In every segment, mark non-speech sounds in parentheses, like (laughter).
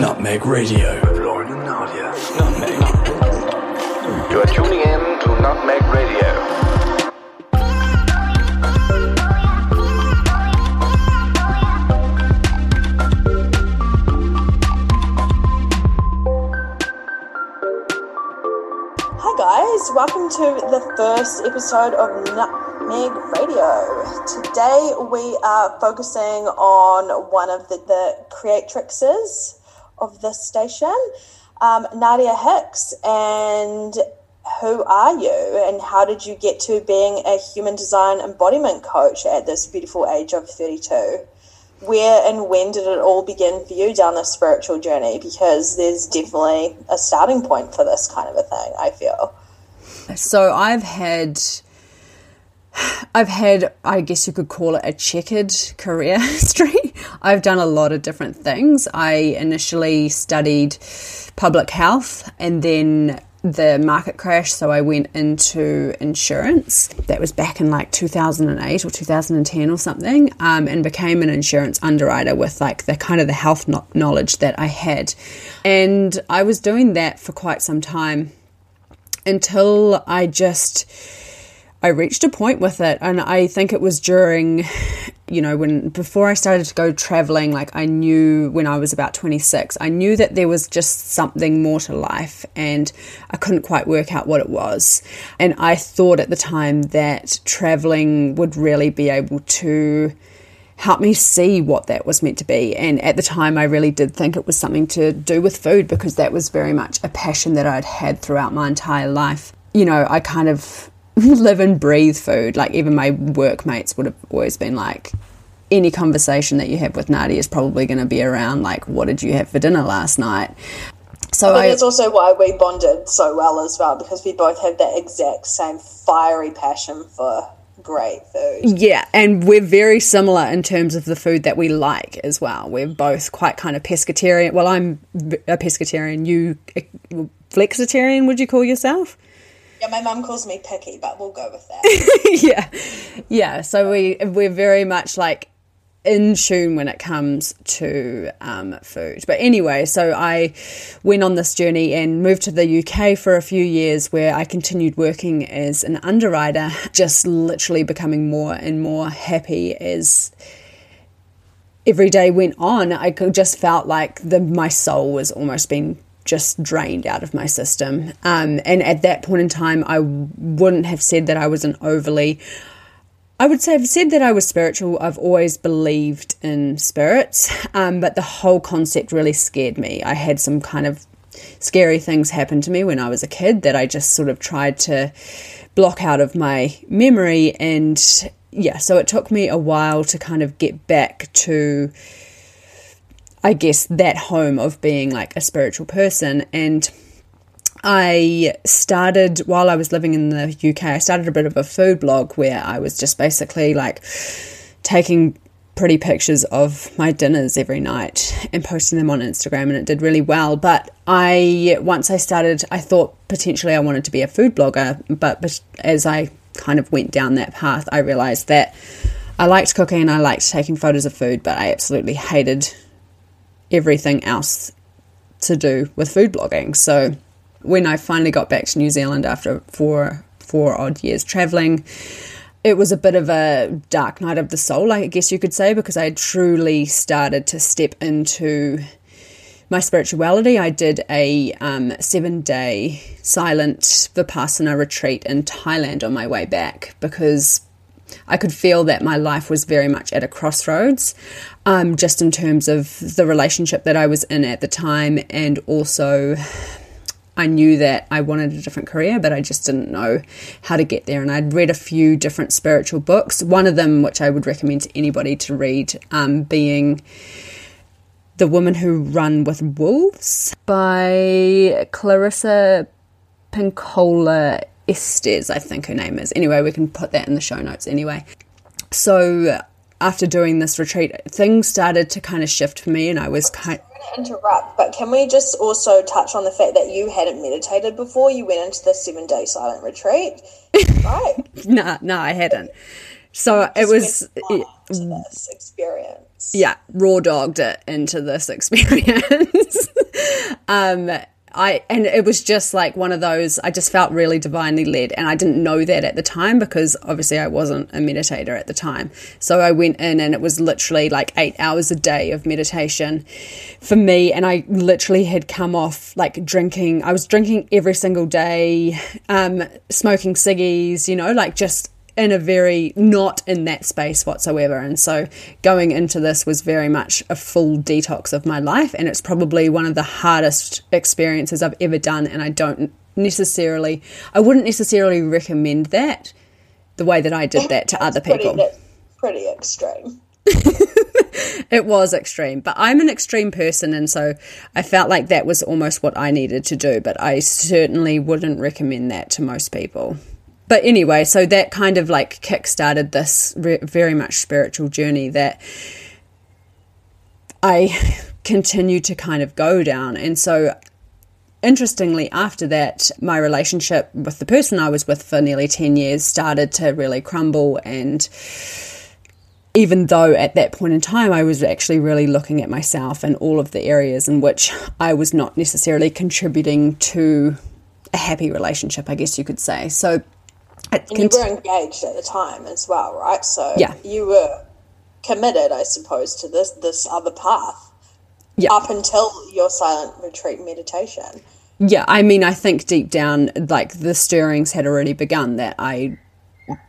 Nutmeg Radio. With Lauren and Nadia. Nutmeg. You are tuning in to Nutmeg Radio. Hi guys, welcome to the first episode of Nutmeg Radio. Today we are focusing on one of the, the creatrixes of this station, um, Nadia Hicks. And who are you and how did you get to being a human design embodiment coach at this beautiful age of 32? Where and when did it all begin for you down the spiritual journey? Because there's definitely a starting point for this kind of a thing, I feel. So I've had I've had, I guess you could call it a checkered career (laughs) history. I've done a lot of different things. I initially studied public health and then the market crash, so I went into insurance. That was back in like 2008 or 2010 or something, um, and became an insurance underwriter with like the kind of the health no- knowledge that I had. And I was doing that for quite some time until I just I reached a point with it, and I think it was during, you know, when before I started to go traveling, like I knew when I was about 26, I knew that there was just something more to life, and I couldn't quite work out what it was. And I thought at the time that traveling would really be able to help me see what that was meant to be. And at the time, I really did think it was something to do with food because that was very much a passion that I'd had throughout my entire life. You know, I kind of (laughs) live and breathe food. Like even my workmates would have always been like, any conversation that you have with Nadia is probably going to be around like, what did you have for dinner last night? So I think it's also why we bonded so well as well because we both have that exact same fiery passion for great food. Yeah, and we're very similar in terms of the food that we like as well. We're both quite kind of pescatarian. Well, I'm a pescatarian. You eh, flexitarian? Would you call yourself? Yeah, my mum calls me picky, but we'll go with that. (laughs) yeah, yeah. So we we're very much like in tune when it comes to um, food. But anyway, so I went on this journey and moved to the UK for a few years where I continued working as an underwriter, just literally becoming more and more happy as every day went on. I just felt like the my soul was almost being just drained out of my system. Um, and at that point in time, I wouldn't have said that I was an overly. I would say I've said that I was spiritual. I've always believed in spirits, um, but the whole concept really scared me. I had some kind of scary things happen to me when I was a kid that I just sort of tried to block out of my memory. And yeah, so it took me a while to kind of get back to I guess, that home of being like a spiritual person. And I started while I was living in the UK, I started a bit of a food blog where I was just basically like taking pretty pictures of my dinners every night and posting them on Instagram and it did really well but I once I started I thought potentially I wanted to be a food blogger but, but as I kind of went down that path I realized that I liked cooking and I liked taking photos of food but I absolutely hated everything else to do with food blogging. So when I finally got back to New Zealand after four four odd years traveling, it was a bit of a dark night of the soul, I guess you could say, because I truly started to step into my spirituality. I did a um, seven day silent Vipassana retreat in Thailand on my way back because I could feel that my life was very much at a crossroads, um, just in terms of the relationship that I was in at the time, and also I knew that I wanted a different career, but I just didn't know how to get there. And I'd read a few different spiritual books, one of them, which I would recommend to anybody to read, um, being. The Woman Who Run with Wolves by Clarissa Pinkola Estes, I think her name is. Anyway, we can put that in the show notes anyway. So after doing this retreat, things started to kind of shift for me, and I was kind. interrupt, but can we just also touch on the fact that you hadn't meditated before you went into the seven day silent retreat, (laughs) right? nah, nah, I hadn't. So it was, into this experience. yeah, raw dogged it into this (laughs) experience. um, I and it was just like one of those. I just felt really divinely led, and I didn't know that at the time because obviously I wasn't a meditator at the time. So I went in, and it was literally like eight hours a day of meditation for me. And I literally had come off like drinking. I was drinking every single day, um, smoking ciggies. You know, like just in a very not in that space whatsoever. And so going into this was very much a full detox of my life. And it's probably one of the hardest experiences I've ever done. And I don't necessarily, I wouldn't necessarily recommend that the way that I did that to other people. Pretty, pretty extreme. (laughs) It was extreme, but I'm an extreme person, and so I felt like that was almost what I needed to do. But I certainly wouldn't recommend that to most people. But anyway, so that kind of like kick started this re- very much spiritual journey that I (laughs) continue to kind of go down. And so interestingly, after that, my relationship with the person I was with for nearly 10 years started to really crumble. And even though at that point in time I was actually really looking at myself and all of the areas in which I was not necessarily contributing to a happy relationship, I guess you could say. So, And you were engaged at the time as well, right? So Yeah. you were committed, I suppose, to this this other path yeah. up until your silent retreat meditation. Yeah, I mean, I think deep down, like the stirrings had already begun that I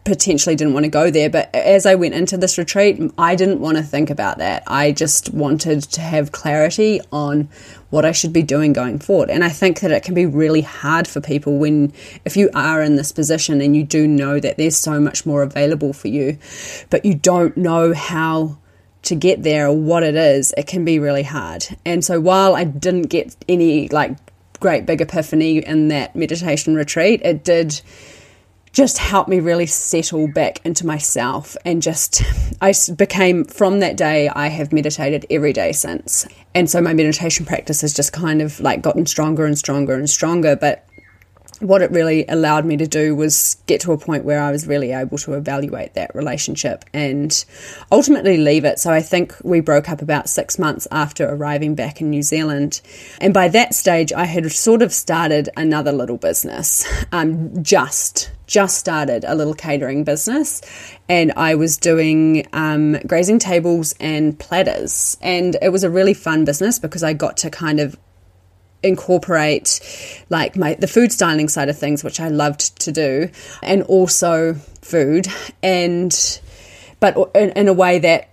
potentially didn't want to go there. But as I went into this retreat, I didn't want to think about that. I just wanted to have clarity on what I should be doing going forward. And I think that it can be really hard for people when, if you are in this position and you do know that there's so much more available for you, but you don't know how to get there or what it is, it can be really hard. And so while I didn't get any like great big epiphany in that meditation retreat, it did just helped me really settle back into myself and just (laughs) I became from that day I have meditated every day since. And so my meditation practice has just kind of like gotten stronger and stronger and stronger, but what it really allowed me to do was get to a point where I was really able to evaluate that relationship and ultimately leave it. So I think we broke up about six months after arriving back in New Zealand. And by that stage, I had sort of started another little business, um, just. Just started a little catering business, and I was doing um, grazing tables and platters. And it was a really fun business because I got to kind of incorporate like my the food styling side of things which I loved to do and also food and but in, in a way that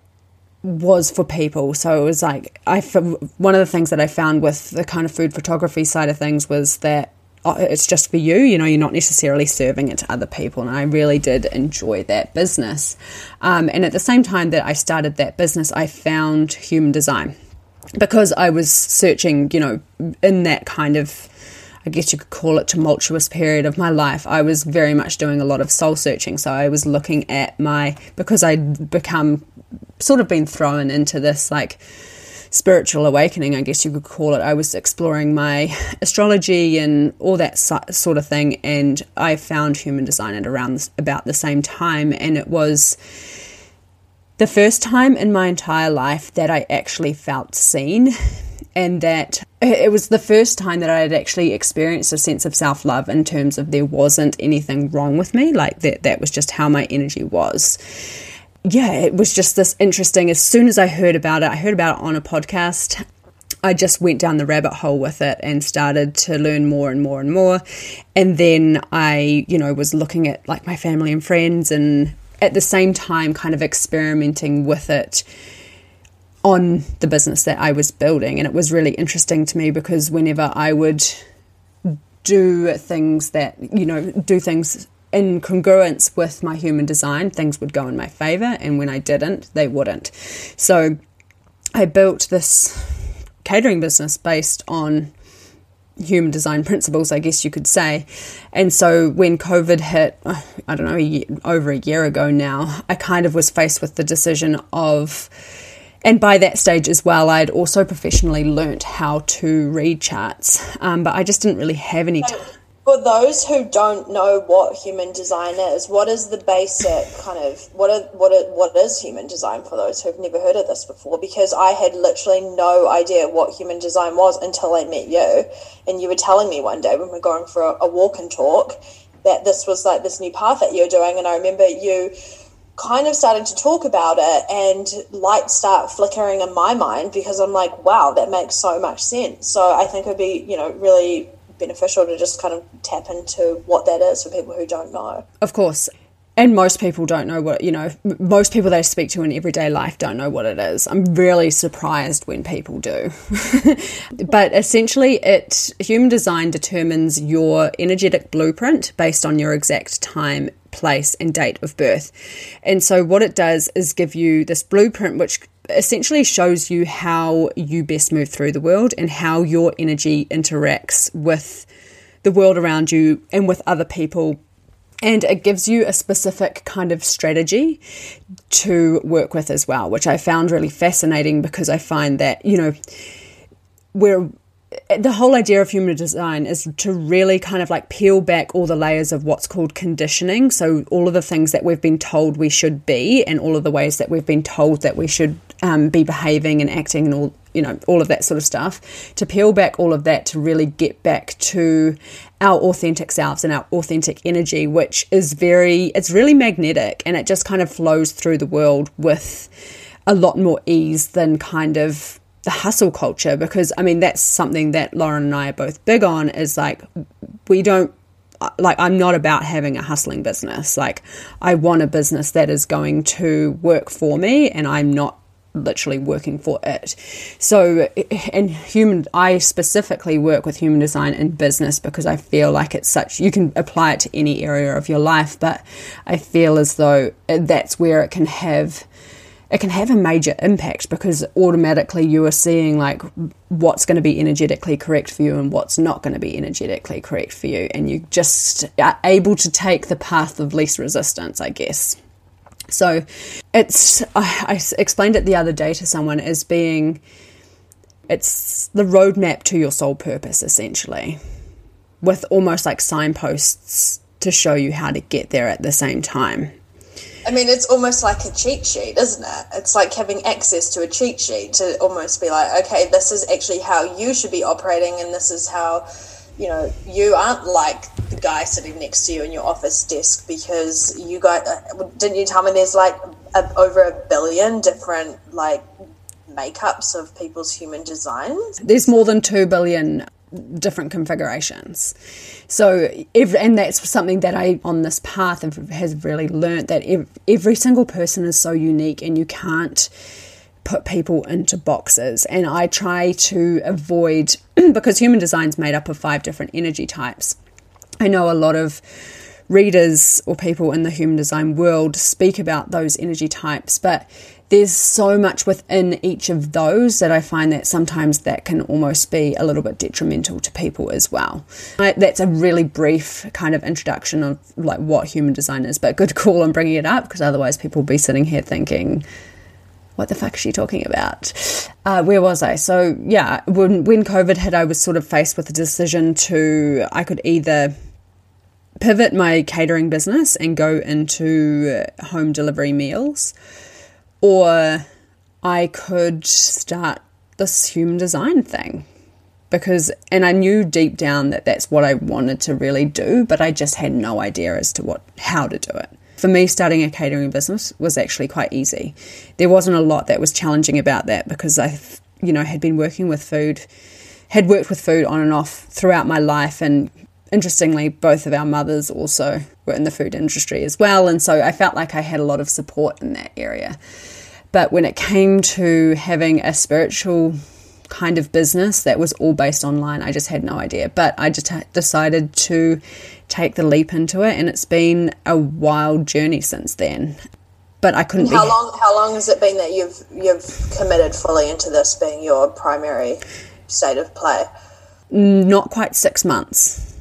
was for people. So it was like I one of the things that I found with the kind of food photography side of things was that oh, it's just for you you know you're not necessarily serving it to other people and I really did enjoy that business. Um, and at the same time that I started that business I found human design because I was searching, you know, in that kind of, I guess you could call it tumultuous period of my life, I was very much doing a lot of soul searching. So I was looking at my, because I'd become sort of been thrown into this like spiritual awakening, I guess you could call it. I was exploring my (laughs) astrology and all that so- sort of thing. And I found human design at around about the same time. And it was, the first time in my entire life that I actually felt seen, (laughs) and that it was the first time that I had actually experienced a sense of self love in terms of there wasn't anything wrong with me, like that, that was just how my energy was. Yeah, it was just this interesting. As soon as I heard about it, I heard about it on a podcast. I just went down the rabbit hole with it and started to learn more and more and more. And then I, you know, was looking at like my family and friends and at the same time kind of experimenting with it on the business that I was building. And it was really interesting to me because whenever I would do things that, you know, do things in congruence with my human design, things would go in my favor. And when I didn't, they wouldn't. So I built this catering business based on human design (laughs) principles, I guess you could say. And so when COVID hit, I don't know, over a year ago now, I kind of was faced with the decision of, and by that stage as well, I'd also professionally learnt how to read charts, um, but I just didn't really have any time. For those who don't know what human design is, what is the basic kind of what are, what are, what is human design for those who've never heard of this before? Because I had literally no idea what human design was until I met you, and you were telling me one day when we are going for a, a walk and talk that this was like this new path that you're doing, and I remember you kind of starting to talk about it and lights start flickering in my mind because I'm like, wow, that makes so much sense. So I think it'd be, you know, really beneficial to just kind of tap into what that is for people who don't know. Of course. And most people don't know what, you know, most people they speak to in everyday life don't know what it is. I'm really surprised when people do. (laughs) but essentially, it human design determines your energetic blueprint based on your exact time, place, and date of birth. And so, what it does is give you this blueprint, which essentially shows you how you best move through the world and how your energy interacts with the world around you and with other people. And it gives you a specific kind of strategy to work with as well, which I found really fascinating because I find that, you know, we're the whole idea of human design is to really kind of like peel back all the layers of what's called conditioning. So, all of the things that we've been told we should be, and all of the ways that we've been told that we should um, be behaving and acting, and all, you know, all of that sort of stuff. To peel back all of that to really get back to our authentic selves and our authentic energy, which is very, it's really magnetic and it just kind of flows through the world with a lot more ease than kind of the hustle culture because I mean that's something that Lauren and I are both big on is like we don't like I'm not about having a hustling business. Like I want a business that is going to work for me and I'm not literally working for it. So and human I specifically work with human design in business because I feel like it's such you can apply it to any area of your life but I feel as though that's where it can have it can have a major impact because automatically you are seeing like what's going to be energetically correct for you and what's not going to be energetically correct for you and you just are able to take the path of least resistance i guess. So it's I, I explained it the other day to someone as being it's the roadmap to your soul purpose essentially with almost like signposts to show you how to get there at the same time I mean, it's almost like a cheat sheet, isn't it? It's like having access to a cheat sheet to almost be like, okay, this is actually how you should be operating, and this is how, you know, you aren't like the guy sitting next to you in your office desk because you got, didn't you tell me there's like a, over a billion different like makeups of people's human designs? There's more than 2 billion different configurations. So, every, and that's something that I, on this path, has really learnt that every, every single person is so unique and you can't put people into boxes. And I try to avoid, (clears throat) because human design is made up of five different energy types. I know a lot of readers or people in the human design world speak about those energy types, but there's so much within each of those that I find that sometimes that can almost be a little bit detrimental to people as well. That's a really brief kind of introduction of like what human design is, but good call on bringing it up because otherwise people will be sitting here thinking, what the fuck is she talking about? Uh, where was I? So yeah, when when COVID hit, I was sort of faced with a decision to I could either pivot my catering business and go into home delivery meals or I could start this human design thing because and I knew deep down that that's what I wanted to really do but I just had no idea as to what how to do it. For me starting a catering business was actually quite easy. There wasn't a lot that was challenging about that because I you know had been working with food had worked with food on and off throughout my life and interestingly both of our mothers also were in the food industry as well and so I felt like I had a lot of support in that area. But when it came to having a spiritual kind of business that was all based online, I just had no idea. But I just decided to take the leap into it, and it's been a wild journey since then. But I couldn't. how be... long? How long has it been that you've you've committed fully into this being your primary state of play? Not quite six months.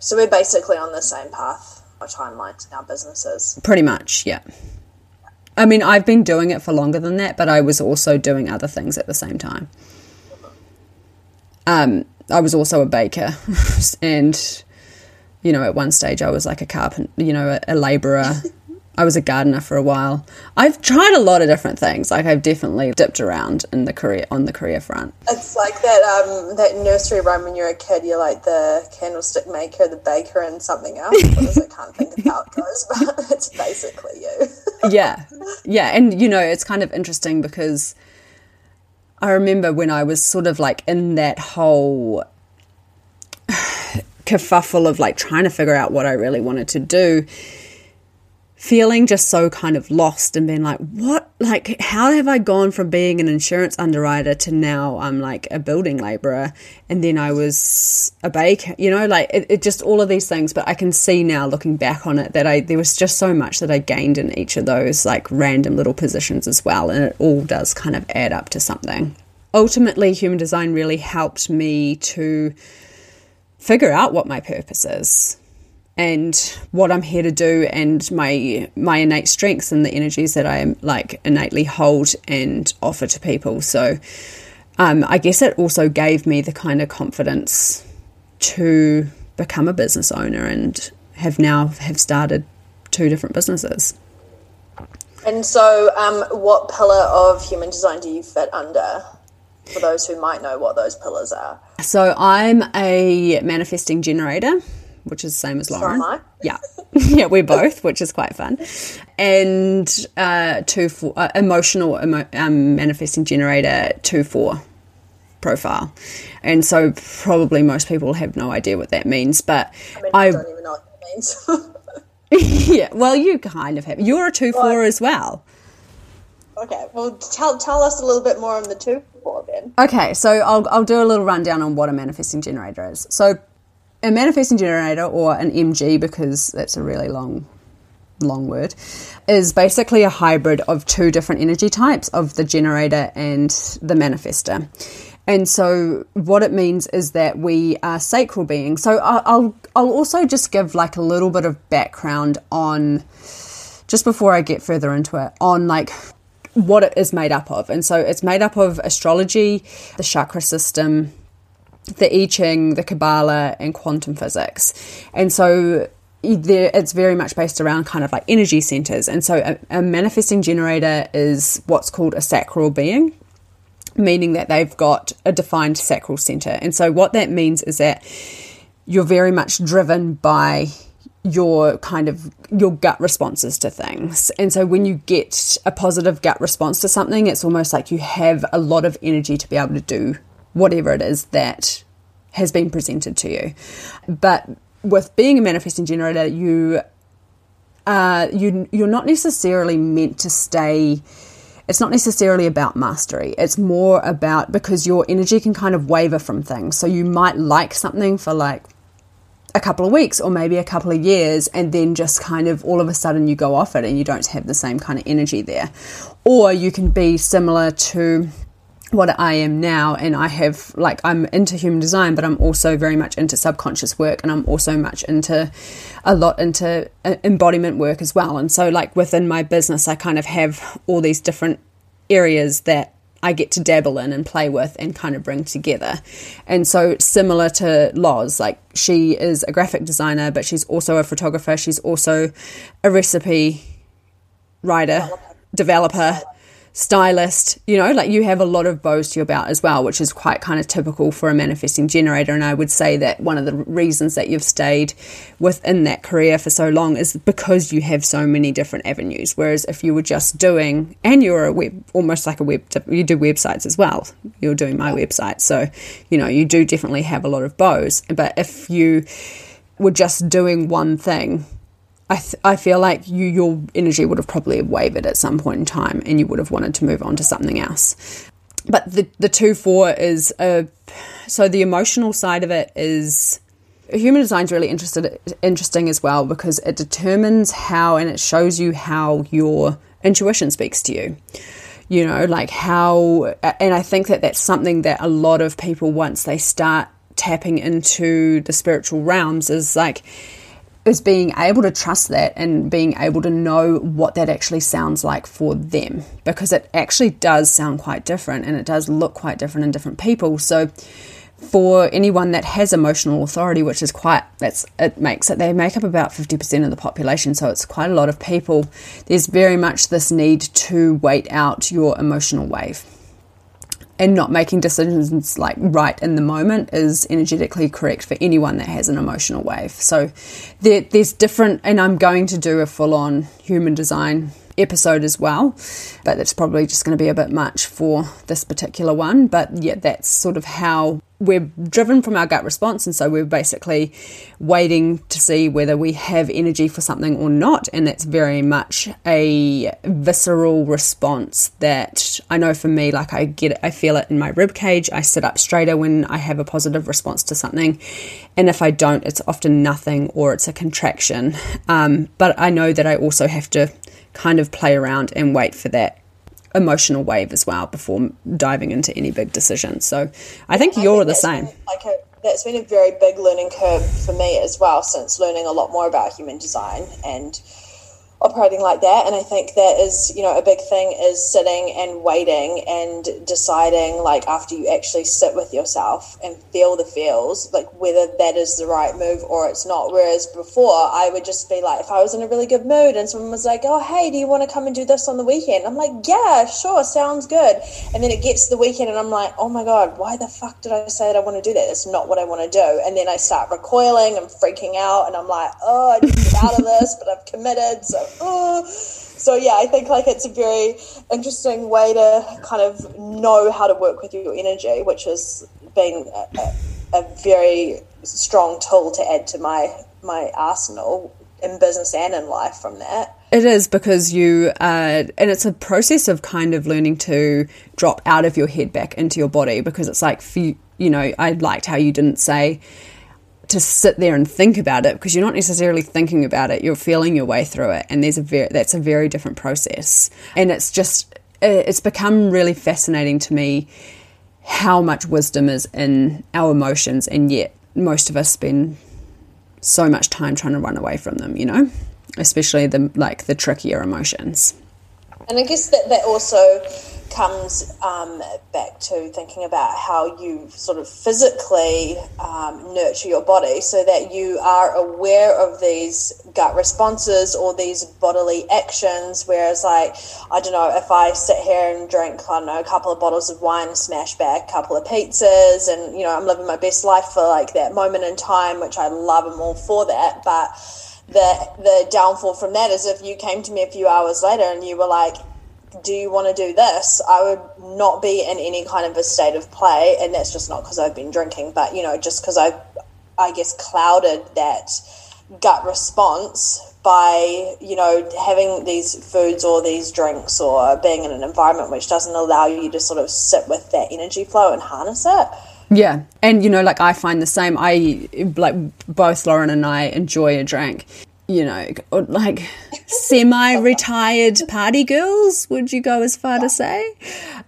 So we're basically on the same path or timeline in our businesses. Pretty much, yeah. I mean, I've been doing it for longer than that, but I was also doing other things at the same time. Um, I was also a baker, (laughs) and You know, at one stage I was like a carpenter, you know, a, a labourer. (laughs) I was a gardener for a while. I've tried a lot of different things. Like I've definitely dipped around in the career on the career front. It's like that um, that nursery rhyme when you're a kid. You're like the candlestick maker, the baker, and something else. I (laughs) can't think of how it goes, (laughs) but it's basically you. (laughs) yeah, yeah, and you know it's kind of interesting because I remember when I was sort of like in that whole (sighs) kerfuffle of like trying to figure out what I really wanted to do feeling just so kind of lost and being like, what, like, how have I gone from being an insurance underwriter to now I'm like a building laborer and then I was a baker, you know, like it, it, just all of these things. But I can see now looking back on it that I, there was just so much that I gained in each of those like random little positions as well. And it all does kind of add up to something. Ultimately, human design really helped me to figure out what my purpose is and what I'm here to do and my my innate strengths and the energies that I like innately hold and offer to people. So um, I guess it also gave me the kind of confidence to become a business owner and have now have started two different businesses. And so, um, what pillar of human design do you fit under? For those who might know what those pillars are. So I'm a manifesting generator which is the same as Lauren. So (laughs) yeah, (laughs) yeah, we're both, which is quite fun. And uh, two four uh, emotional emo- um, manifesting generator two four profile, and so probably most people have no idea what that means. But I, mean, I, I don't even know what that means. (laughs) yeah, well, you kind of have. You're a two well, four as well. Okay, well, tell tell us a little bit more on the two four then. Okay, so I'll I'll do a little rundown on what a manifesting generator is. So a manifesting generator or an MG because that's a really long long word is basically a hybrid of two different energy types of the generator and the manifester. And so what it means is that we are sacral beings. So I'll I'll also just give like a little bit of background on just before I get further into it on like what it is made up of. And so it's made up of astrology, the chakra system, the I Ching, the Kabbalah, and quantum physics. And so it's very much based around kind of like energy centers. And so a, a manifesting generator is what's called a sacral being, meaning that they've got a defined sacral center. And so what that means is that you're very much driven by your kind of your gut responses to things. And so when you get a positive gut response to something, it's almost like you have a lot of energy to be able to do whatever it is that has been presented to you. But with being a manifesting generator, you uh, you you're not necessarily meant to stay. It's not necessarily about mastery. It's more about because your energy can kind of waver from things. So you might like something for like a couple of weeks or maybe a couple of years, and then just kind of all of a sudden you go off it and you don't have the same kind of energy there. Or you can be similar to what I am now, and I have like I'm into human design, but I'm also very much into subconscious work, and I'm also much into a lot into uh, embodiment work as well. And so, like within my business, I kind of have all these different areas that I get to dabble in and play with and kind of bring together. And so, similar to Loz, like she is a graphic designer, but she's also a photographer. She's also a recipe writer, developer. Stylist, you know, like you have a lot of bows to your belt as well, which is quite kind of typical for a manifesting generator. And I would say that one of the reasons that you've stayed within that career for so long is because you have so many different avenues. Whereas if you were just doing, and you're a web, almost like a web, you do websites as well. You're doing my website. So, you know, you do definitely have a lot of bows. But if you were just doing one thing, I, th- I feel like you your energy would have probably wavered at some point in time and you would have wanted to move on to something else. But the the two four is a so the emotional side of it is human design is really interested interesting as well because it determines how and it shows you how your intuition speaks to you you know like how and i think that that's something that a lot of people once they start tapping into the spiritual realms is like is being able to trust that and being able to know what that actually sounds like for them because it actually does sound quite different and it does look quite different in different people. So, for anyone that has emotional authority, which is quite that's it makes it they make up about fifty percent of the population, so it's quite a lot of people. There's very much this need to wait out your emotional wave and not making decisions like right in the moment is energetically correct for anyone that has an emotional wave. So there, there's different, and I'm going to do a full on human design episode as well, but that's probably just going to be a bit much for this particular one. But yeah, that's sort of how we're driven from our gut response, and so we're basically waiting to see whether we have energy for something or not. And that's very much a visceral response that I know for me, like I get it, I feel it in my rib cage. I sit up straighter when I have a positive response to something, and if I don't, it's often nothing or it's a contraction. Um, but I know that I also have to kind of play around and wait for that emotional wave as well before diving into any big decisions. So I think I you're think the same. Like a, that's been a very big learning curve for me as well since learning a lot more about human design and operating like that. And I think that is, you know, a big thing is sitting and waiting and deciding, like, after you actually sit with yourself and feel the feels, like whether that is the right move or it's not. Whereas before, I would just be like, if I was in a really good mood and someone was like, oh, hey, do you want to come and do this on the weekend? I'm like, yeah, sure, sounds good. And then it gets to the weekend and I'm like, oh my God, why the fuck did I say that I want to do that? It's not what I want to do. And then I start recoiling and freaking out and I'm like, oh, I need to get out of this, but I've committed. So oh. (laughs) So yeah, I think like it's a very interesting way to kind of know how to work with your energy, which has been a, a very strong tool to add to my my arsenal in business and in life from that. It is because you, uh, and it's a process of kind of learning to drop out of your head back into your body because it's like, you, you know, I liked how you didn't say, to sit there and think about it because you're not necessarily thinking about it you're feeling your way through it and there's a very that's a very different process. And it's just it's become really fascinating to me how much wisdom is in our emotions and yet most of us spend so much time trying to run away from them you know? Especially the like the trickier emotions. And i guess that that also comes um, back to thinking about how you sort of physically um, nurture your body so that you are aware of these gut responses or these bodily actions. Whereas, like, I don't know, if I sit here and drink, I don't know, a couple of bottles of wine, smash back a couple of pizzas, and, you know, I'm living my best life for like that moment in time, which I love them all for that. But the, the downfall from that is if you came to me a few hours later and you were like, do you want to do this? I would not be in any kind of a state of play, and that's just not because I've been drinking, but you know, just because I've, I guess, clouded that gut response by you know having these foods or these drinks or being in an environment which doesn't allow you to sort of sit with that energy flow and harness it. Yeah, and you know, like I find the same. I like both Lauren and I enjoy a drink, you know, like semi retired party girls, would you go as far to say?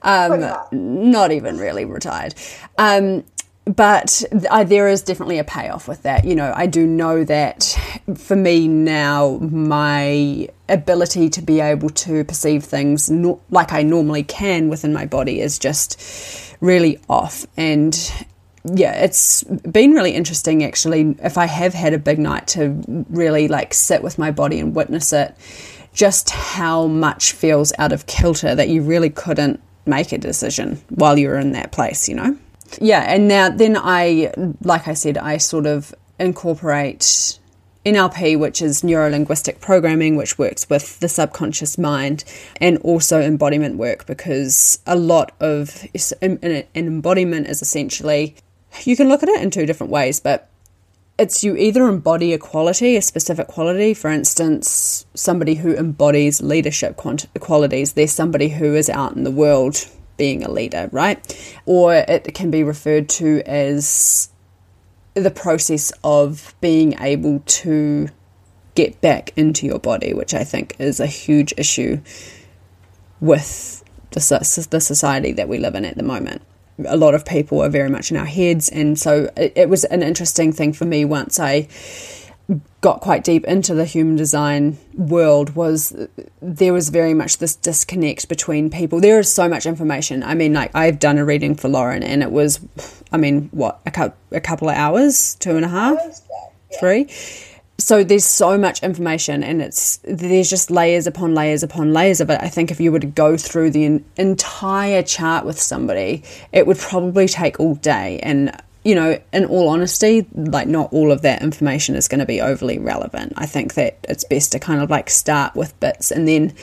Um, not even really retired. Um, but I, there is definitely a payoff with that. You know, I do know that for me now, my ability to be able to perceive things no, like I normally can within my body is just really off. And yeah, it's been really interesting actually. If I have had a big night to really like sit with my body and witness it, just how much feels out of kilter that you really couldn't make a decision while you were in that place, you know? Yeah, and now then I, like I said, I sort of incorporate NLP, which is neuro linguistic programming, which works with the subconscious mind, and also embodiment work because a lot of an embodiment is essentially you can look at it in two different ways, but it's you either embody a quality, a specific quality. For instance, somebody who embodies leadership qualities, they're somebody who is out in the world being a leader, right? Or it can be referred to as the process of being able to get back into your body, which I think is a huge issue with the, the society that we live in at the moment a lot of people are very much in our heads. And so it, it was an interesting thing for me once I got quite deep into the human design world was there was very much this disconnect between people. There is so much information. I mean, like I've done a reading for Lauren, and it was, I mean, what a, cu- a couple of hours, two and a half, three. So there's so much information, and it's there's just layers upon layers upon layers of it. I think if you were to go through the entire chart with somebody, it would probably take all day, and you know, in all honesty, like not all of that information is going to be overly relevant. I think that it's best to kind of like start with bits and then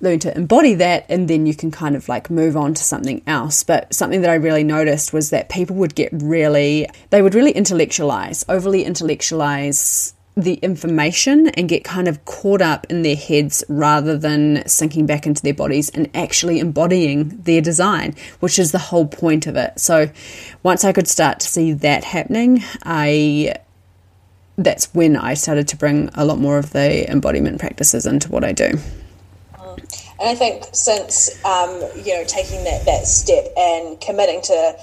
learn to embody that and then you can kind of like move on to something else. But something that I really noticed was that people would get really, they would really intellectualize, overly intellectualize the information and get kind of caught up in their heads rather than sinking back into their bodies and actually embodying their design, which is the whole point of it. So once I could start to see that happening, I that's when I started to bring a lot more of the embodiment practices into what I do. And I think since um, you know taking that that step and committing to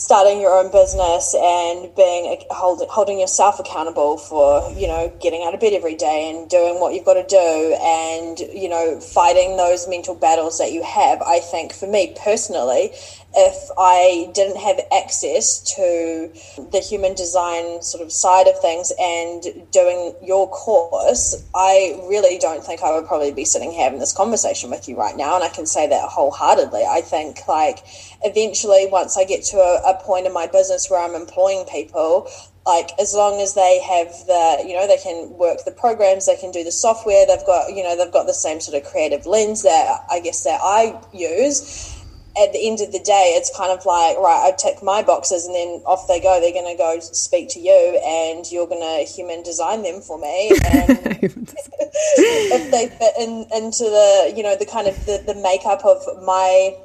starting your own business and being hold, holding yourself accountable for you know getting out of bed every day and doing what you've got to do and you know fighting those mental battles that you have i think for me personally if I didn't have access to the human design sort of side of things and doing your course, I really don't think I would probably be sitting having this conversation with you right now. And I can say that wholeheartedly. I think, like, eventually, once I get to a, a point in my business where I'm employing people, like as long as they have the you know they can work the programs they can do the software they've got you know they've got the same sort of creative lens that i guess that i use at the end of the day, it's kind of like, right, I tick my boxes and then off they go. They're going to go speak to you and you're going to human design them for me. (laughs) And (laughs) (laughs) if they fit in, into the, you know, the kind of the, the makeup of my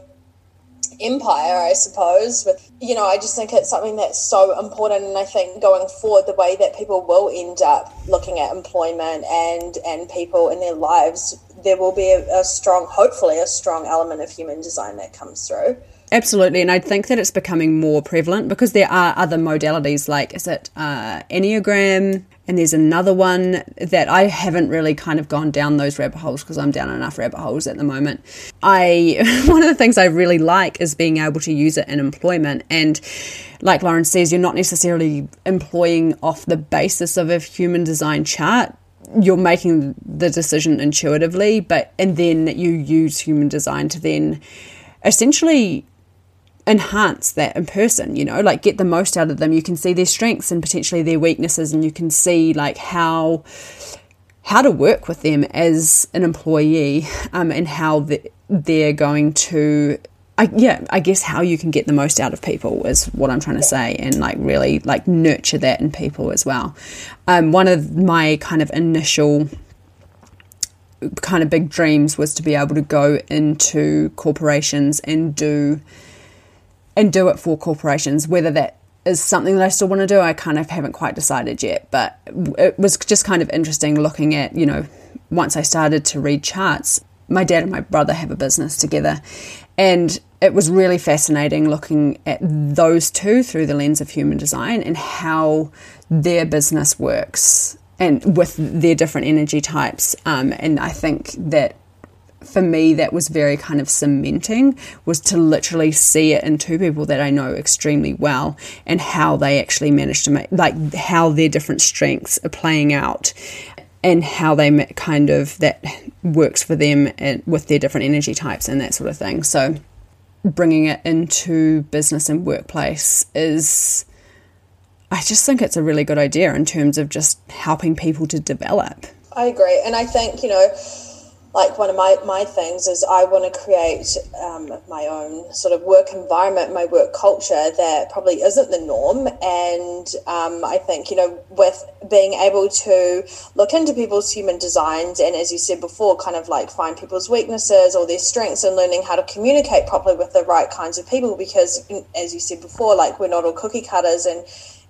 empire, I suppose. But, you know, I just think it's something that's so important. And I think going forward, the way that people will end up looking at employment and, and people in their lives there will be a, a strong, hopefully, a strong element of human design that comes through. Absolutely, and I think that it's becoming more prevalent because there are other modalities like is it uh, Enneagram, and there's another one that I haven't really kind of gone down those rabbit holes because I'm down enough rabbit holes at the moment. I (laughs) one of the things I really like is being able to use it in employment and like Lauren says, you're not necessarily employing off the basis of a human design chart you're making the decision intuitively, but and then you use human design to then essentially enhance that in person, you know, like get the most out of them. You can see their strengths and potentially their weaknesses and you can see like how how to work with them as an employee um, and how they're going to I, yeah, I guess how you can get the most out of people is what I'm trying to say, and like really like nurture that in people as well. Um, one of my kind of initial kind of big dreams was to be able to go into corporations and do and do it for corporations. Whether that is something that I still want to do, I kind of haven't quite decided yet. But it was just kind of interesting looking at you know once I started to read charts. My dad and my brother have a business together, and it was really fascinating looking at those two through the lens of human design and how their business works and with their different energy types. Um, and I think that for me, that was very kind of cementing was to literally see it in two people that I know extremely well and how they actually managed to make, like, how their different strengths are playing out and how they kind of that works for them and with their different energy types and that sort of thing. So bringing it into business and workplace is I just think it's a really good idea in terms of just helping people to develop. I agree. And I think, you know, like one of my, my things is I want to create um, my own sort of work environment, my work culture that probably isn't the norm. And um, I think, you know, with being able to look into people's human designs and, as you said before, kind of like find people's weaknesses or their strengths and learning how to communicate properly with the right kinds of people, because, as you said before, like we're not all cookie cutters and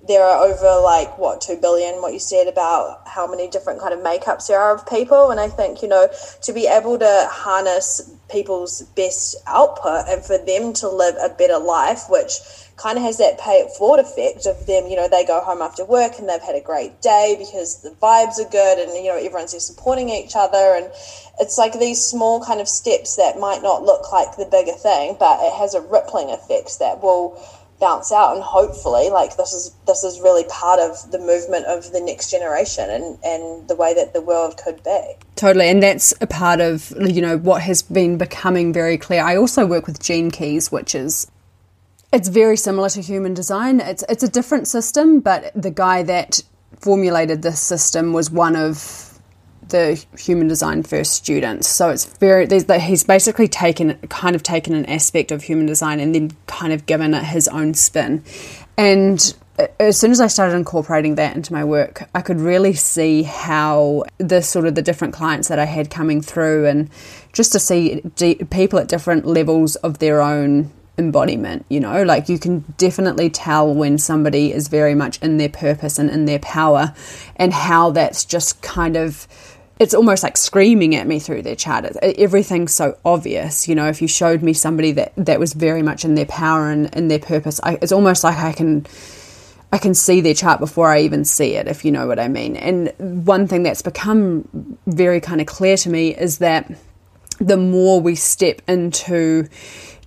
there are over like what two billion what you said about how many different kind of makeups there are of people and i think you know to be able to harness people's best output and for them to live a better life which kind of has that pay it forward effect of them, you know, they go home after work and they've had a great day because the vibes are good and, you know, everyone's there supporting each other. And it's like these small kind of steps that might not look like the bigger thing, but it has a rippling effect that will bounce out and hopefully like this is this is really part of the movement of the next generation and and the way that the world could be. Totally and that's a part of you know what has been becoming very clear. I also work with gene keys which is it's very similar to human design. It's it's a different system but the guy that formulated this system was one of the human design first students. So it's very he's basically taken kind of taken an aspect of human design and then kind of given it his own spin. And uh, as soon as I started incorporating that into my work, I could really see how the sort of the different clients that I had coming through, and just to see people at different levels of their own embodiment. You know, like you can definitely tell when somebody is very much in their purpose and in their power, and how that's just kind of it's almost like screaming at me through their chart. Everything's so obvious. You know, if you showed me somebody that, that was very much in their power and in their purpose, I, it's almost like I can I can see their chart before I even see it, if you know what I mean. And one thing that's become very kind of clear to me is that the more we step into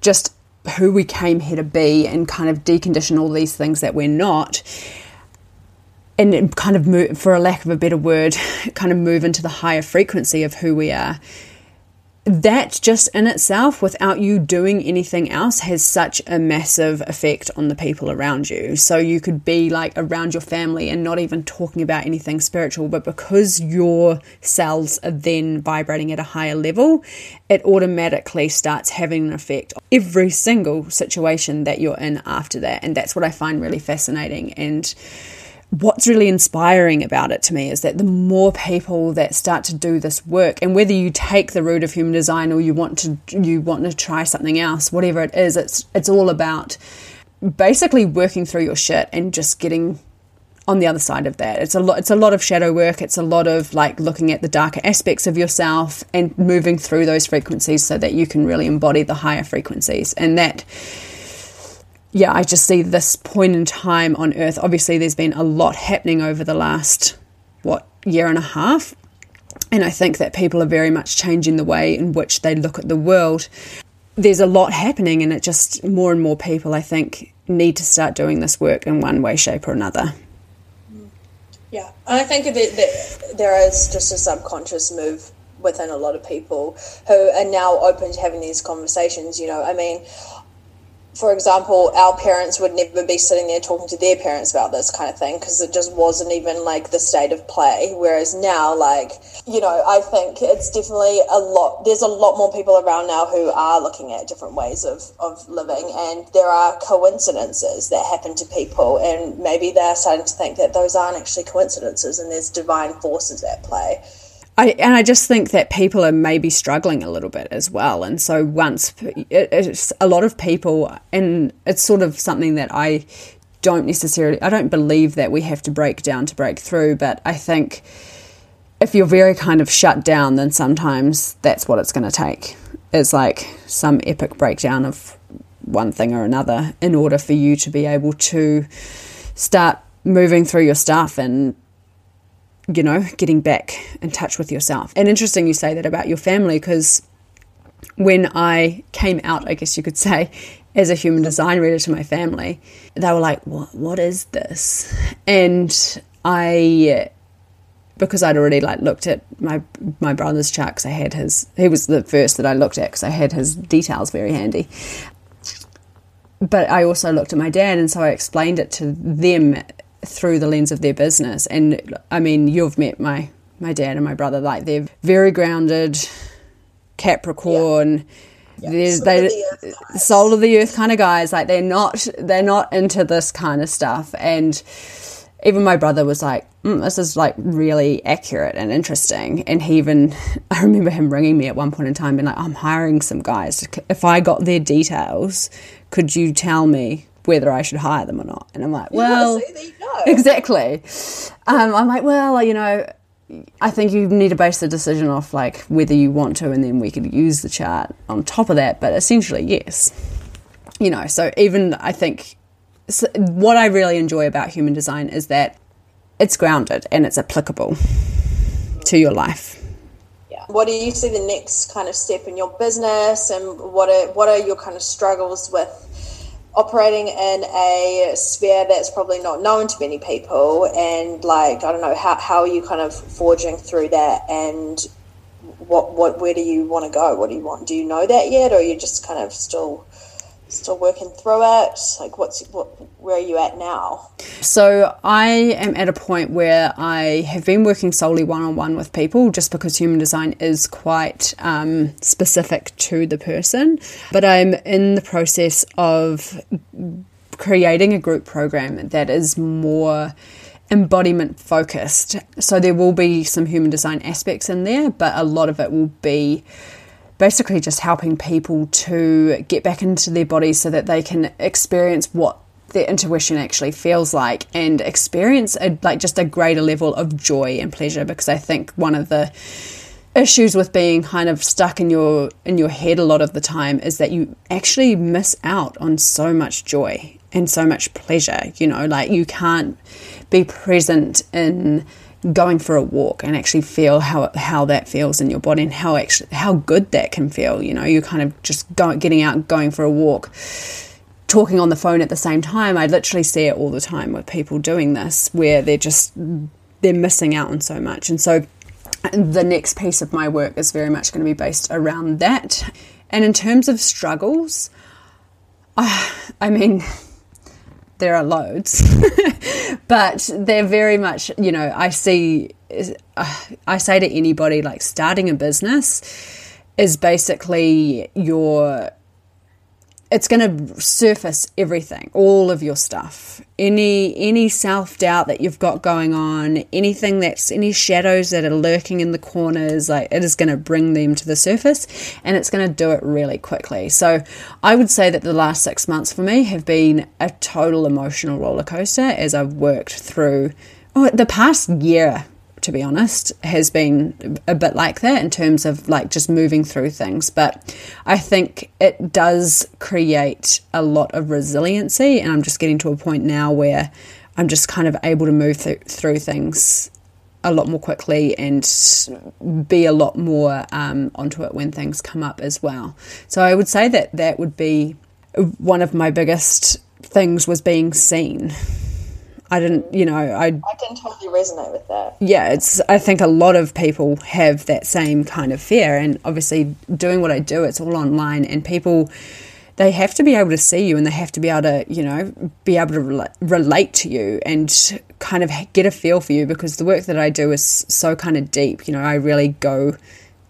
just who we came here to be and kind of decondition all these things that we're not, and kind of move, for a lack of a better word, (laughs) kind of move into the higher frequency of who we are. That just in itself, without you doing anything else, has such a massive effect on the people around you. So you could be like around your family and not even talking about anything spiritual, but because your cells are then vibrating at a higher level, it automatically starts having an effect on every single situation that you're in after that. And that's what I find really fascinating. And what's really inspiring about it to me is that the more people that start to do this work and whether you take the route of human design or you want to you want to try something else whatever it is it's it's all about basically working through your shit and just getting on the other side of that. It's a lot it's a lot of shadow work. It's a lot of like looking at the darker aspects of yourself and moving through those frequencies so that you can really embody the higher frequencies. And that yeah, I just see this point in time on Earth. Obviously, there's been a lot happening over the last, what, year and a half. And I think that people are very much changing the way in which they look at the world. There's a lot happening, and it just more and more people, I think, need to start doing this work in one way, shape, or another. Yeah, I think that there is just a subconscious move within a lot of people who are now open to having these conversations. You know, I mean, for example, our parents would never be sitting there talking to their parents about this kind of thing because it just wasn't even like the state of play. Whereas now, like, you know, I think it's definitely a lot, there's a lot more people around now who are looking at different ways of, of living, and there are coincidences that happen to people, and maybe they're starting to think that those aren't actually coincidences and there's divine forces at play. I, and I just think that people are maybe struggling a little bit as well. And so once it, a lot of people, and it's sort of something that I don't necessarily, I don't believe that we have to break down to break through, but I think if you're very kind of shut down, then sometimes that's what it's going to take. It's like some epic breakdown of one thing or another in order for you to be able to start moving through your stuff and you know, getting back in touch with yourself. And interesting you say that about your family because when I came out, I guess you could say, as a human design reader to my family, they were like, "What? What is this?" And I, because I'd already like looked at my my brother's chart because I had his. He was the first that I looked at because I had his details very handy. But I also looked at my dad, and so I explained it to them through the lens of their business. And I mean, you've met my my dad and my brother; like they're very grounded, Capricorn. Yeah. Yeah. Soul they, of the soul of the earth kind of guys. Like they're not they're not into this kind of stuff. And even my brother was like, mm, "This is like really accurate and interesting." And he even, (laughs) I remember him ringing me at one point in time, being like, "I'm hiring some guys. If I got their details, could you tell me whether I should hire them or not. And I'm like, well, yeah, exactly. Um, I'm like, well, you know, I think you need to base the decision off like whether you want to, and then we could use the chart on top of that. But essentially, yes. You know, so even I think so what I really enjoy about human design is that it's grounded and it's applicable to your life. Yeah. What do you see the next kind of step in your business, and what are what are your kind of struggles with operating in a sphere that's probably not known to many people? And like, I don't know, how how are you kind of forging through that? And what what where do you want to go? What do you want? Do you know that yet, or are you just kind of still still working through it? Like, what's what? Where are you at now? So I am at a point where I have been working solely one on one with people, just because human design is quite um, specific to the person. But I'm in the process of creating a group program that is more embodiment focused. So there will be some human design aspects in there, but a lot of it will be basically just helping people to get back into their bodies so that they can experience what their intuition actually feels like and experience a, like just a greater level of joy and pleasure. Because I think one of the issues with being kind of stuck in your in your head a lot of the time is that you actually miss out on so much joy and so much pleasure you know? Like you can't be present in going for a walk and actually feel how how that feels in your body and how actually how good that can feel. You know, you're kind of just go, getting out, going for a walk, talking on the phone at the same time. I literally see it all the time with people doing this, where they're just they're missing out on so much. And so, the next piece of my work is very much going to be based around that. And in terms of struggles, uh, (sighs) I mean there are loads, (laughs) but they're very much, you know, I see, I say to anybody like starting a business is basically your it's going to surface everything all of your stuff. Any any self-doubt that you've got going on anything that's any shadows that are lurking in the corners like it is going to bring them to the surface and it's going to do it really quickly. So i would say that the last six months for me have been a total emotional roller coaster as i've worked through oh, the past year to be honest, has been a bit like that in terms of like just moving through things. But I think it does create a lot of resiliency. And I'm just getting to a point now where I'm just kind of able to move th- through things a lot more quickly and be a lot more um, onto it when things come up as well. So I would say that that would be one of my biggest things was being seen I didn't, you know, I. I can totally resonate with that. Yeah, it's. I think a lot of people have that same kind of fear, and obviously, doing what I do, it's all online, and people, they have to be able to see you, and they have to be able to, you know, be able to re- relate to you, and kind of get a feel for you, because the work that I do is so kind of deep. You know, I really go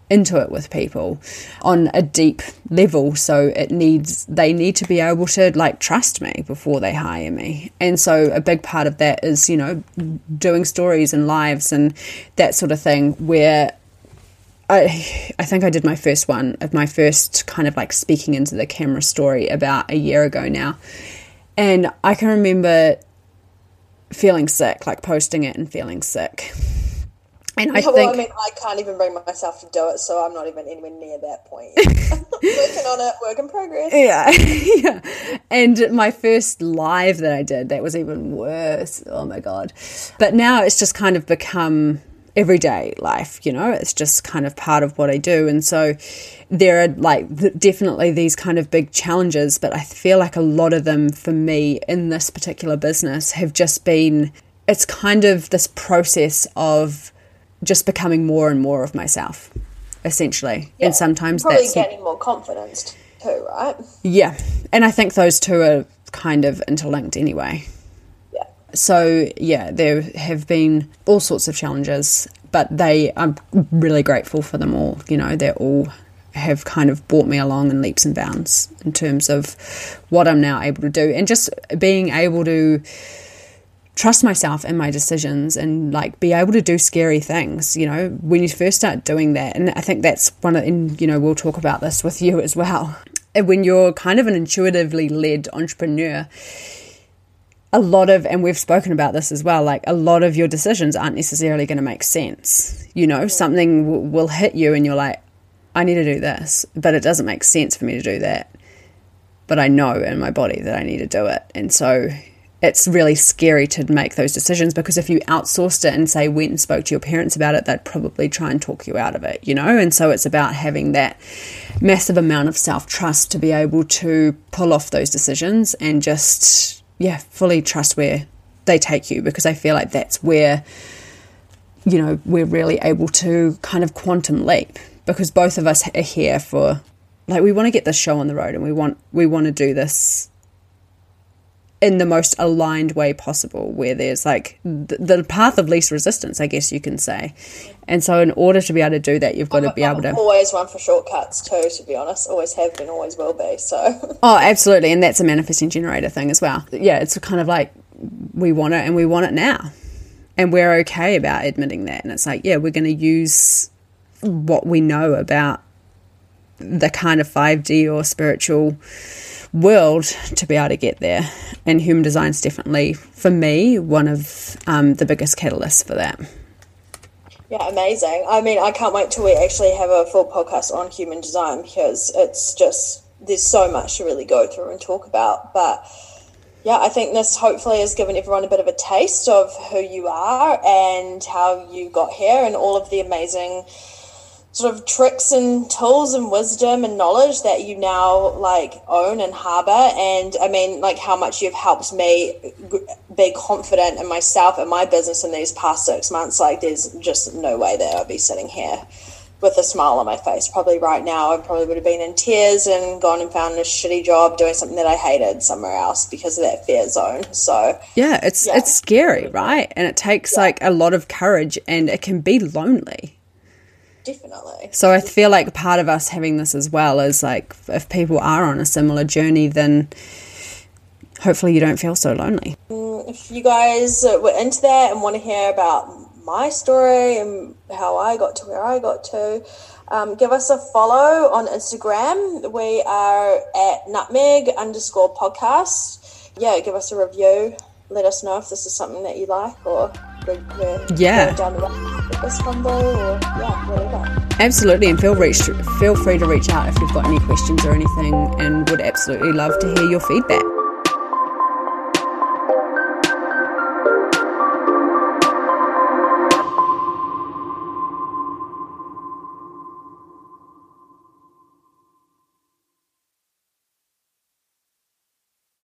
into it with people on a deep level so it needs they need to be able to like trust me before they hire me and so a big part of that is you know doing stories and lives and that sort of thing where I, I think I did my first one of my first kind of like speaking into the camera story about a year ago now. And I can remember feeling sick, like posting it and feeling sick. And I well, think, I mean, I can't even bring myself to do it, so I'm not even anywhere near that point. (laughs) (laughs) Working on it, work in progress. Yeah, (laughs) yeah. And my first live that I did, that was even worse. Oh my god! But now it's just kind of become everyday life. You know, it's just kind of part of what I do, and so there are like definitely these kind of big challenges. But I feel like a lot of them for me in this particular business have just been. It's kind of this process of just becoming more and more of myself, essentially. Yeah. And sometimes Probably that's getting more confidence too, right? Yeah, and I think those two are kind of interlinked anyway. Yeah. So yeah, there have been all sorts of challenges, but they I'm really grateful for them all. You know, they're all have kind of brought me along in leaps and bounds in terms of what I'm now able to do and just being able to trust myself and my decisions and like be able to do scary things you know when you first start doing that. And i think that's one of and you know we'll talk about this with you as well. When you're kind of an intuitively led entrepreneur a lot of and we've spoken about this as well like a lot of your decisions aren't necessarily going to make sense. You know something w- will hit you and you're like i need to do this but it doesn't make sense for me to do that. But I know in my body that I need to do it. And so it's really scary to make those decisions because if you outsourced it and say went and spoke to your parents about it, they'd probably try and talk you out of it, you know? And so it's about having that massive amount of self trust to be able to pull off those decisions and just, yeah, fully trust where they take you because I feel like that's where, you know, we're really able to kind of quantum leap because both of us are here for like we want to get this show on the road and we want we want to do this in the most aligned way possible where there's like the, the path of least resistance i guess you can say. And so in order to be able to do that you've got to be able to always run for shortcuts too to be honest. Always have been always will be so. (laughs) Oh absolutely. And that's a manifesting generator thing as well. Yeah it's kind of like we want it and we want it now. And we're okay about admitting that. And it's like yeah we're going to use what we know about the kind of 5d or spiritual world to be able to get there. And human design is definitely, for me, one of um, the biggest catalysts for that. Yeah, amazing. I mean, I can't wait till we actually have a full podcast on human design because it's just, there's so much to really go through and talk about. But yeah, I think this hopefully has given everyone a bit of a taste of who you are and how you got here and all of the amazing sort of tricks and tools and wisdom and knowledge that you now like own and harbor. And i mean like how much you've helped me be confident in myself and my business in these past six months like there's just no way that i'd be sitting here with a smile on my face. Probably right now i probably would have been in tears and gone and found a shitty job doing something that i hated somewhere else because of that fear zone. So yeah it's yeah. it's scary right? And it takes yeah. like a lot of courage and it can be lonely definitely. So I feel like part of us having this as well is like if people are on a similar journey, then hopefully you don't feel so lonely. Mm, if you guys were into that and want to hear about my story and how I got to where I got to, um, give us a follow on Instagram. We are at nutmeg underscore podcast. Yeah, give us a review. Let us know if this is something that you like or we're, uh, yeah. down the road this combo or yeah, whatever. Absolutely, and feel reach feel free to reach out if you've got any questions or anything, and would absolutely love to hear your feedback.